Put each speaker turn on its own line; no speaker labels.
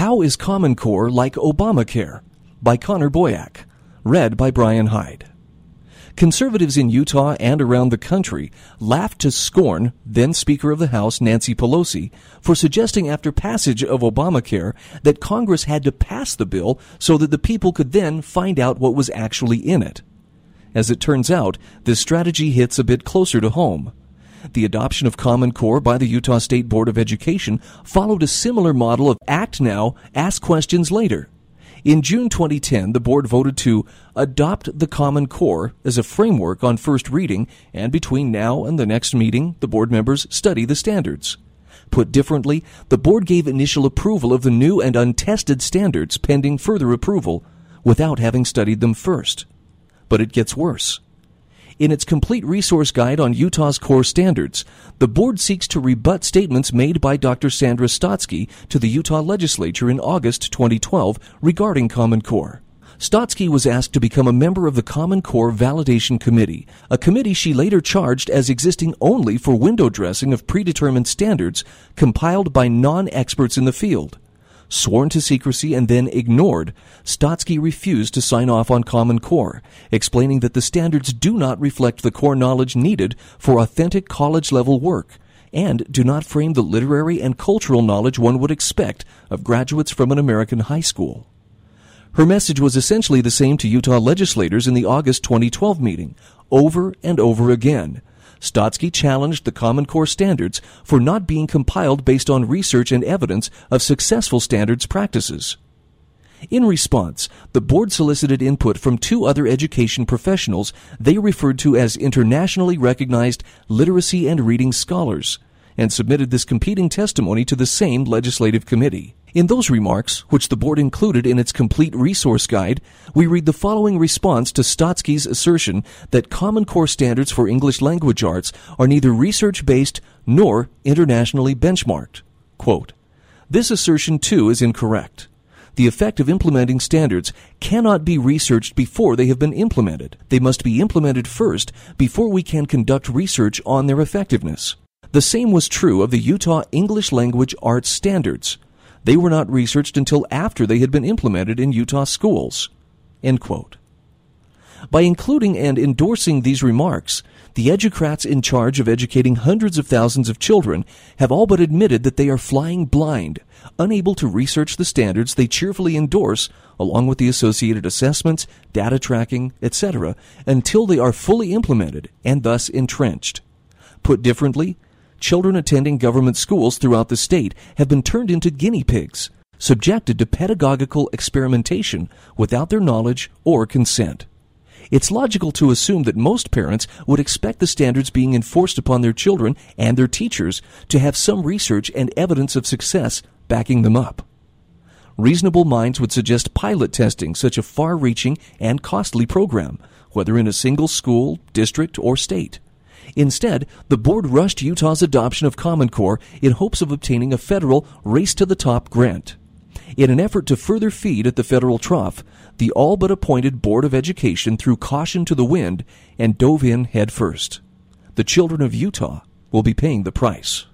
How is Common Core like Obamacare? by Connor Boyack. Read by Brian Hyde. Conservatives in Utah and around the country laughed to scorn then Speaker of the House Nancy Pelosi for suggesting after passage of Obamacare that Congress had to pass the bill so that the people could then find out what was actually in it. As it turns out, this strategy hits a bit closer to home. The adoption of Common Core by the Utah State Board of Education followed a similar model of act now, ask questions later. In June 2010, the board voted to adopt the Common Core as a framework on first reading, and between now and the next meeting, the board members study the standards. Put differently, the board gave initial approval of the new and untested standards pending further approval without having studied them first. But it gets worse. In its complete resource guide on Utah's core standards, the board seeks to rebut statements made by Dr. Sandra Stotsky to the Utah legislature in August 2012 regarding Common Core. Stotsky was asked to become a member of the Common Core Validation Committee, a committee she later charged as existing only for window dressing of predetermined standards compiled by non-experts in the field sworn to secrecy and then ignored, Stotsky refused to sign off on Common Core, explaining that the standards do not reflect the core knowledge needed for authentic college level work and do not frame the literary and cultural knowledge one would expect of graduates from an American high school. Her message was essentially the same to Utah legislators in the August 2012 meeting, over and over again. Stotsky challenged the Common Core standards for not being compiled based on research and evidence of successful standards practices. In response, the board solicited input from two other education professionals they referred to as internationally recognized literacy and reading scholars and submitted this competing testimony to the same legislative committee. In those remarks, which the board included in its complete resource guide, we read the following response to Stotsky's assertion that Common Core standards for English language arts are neither research based nor internationally benchmarked. Quote, this assertion too is incorrect. The effect of implementing standards cannot be researched before they have been implemented. They must be implemented first before we can conduct research on their effectiveness. The same was true of the Utah English Language Arts Standards. They were not researched until after they had been implemented in Utah schools. By including and endorsing these remarks, the educrats in charge of educating hundreds of thousands of children have all but admitted that they are flying blind, unable to research the standards they cheerfully endorse, along with the associated assessments, data tracking, etc., until they are fully implemented and thus entrenched. Put differently, children attending government schools throughout the state have been turned into guinea pigs, subjected to pedagogical experimentation without their knowledge or consent. It's logical to assume that most parents would expect the standards being enforced upon their children and their teachers to have some research and evidence of success backing them up. Reasonable minds would suggest pilot testing such a far reaching and costly program, whether in a single school, district, or state. Instead, the board rushed Utah's adoption of Common Core in hopes of obtaining a federal race to the top grant. In an effort to further feed at the federal trough, the all but appointed Board of Education threw caution to the wind and dove in head first. The children of Utah will be paying the price.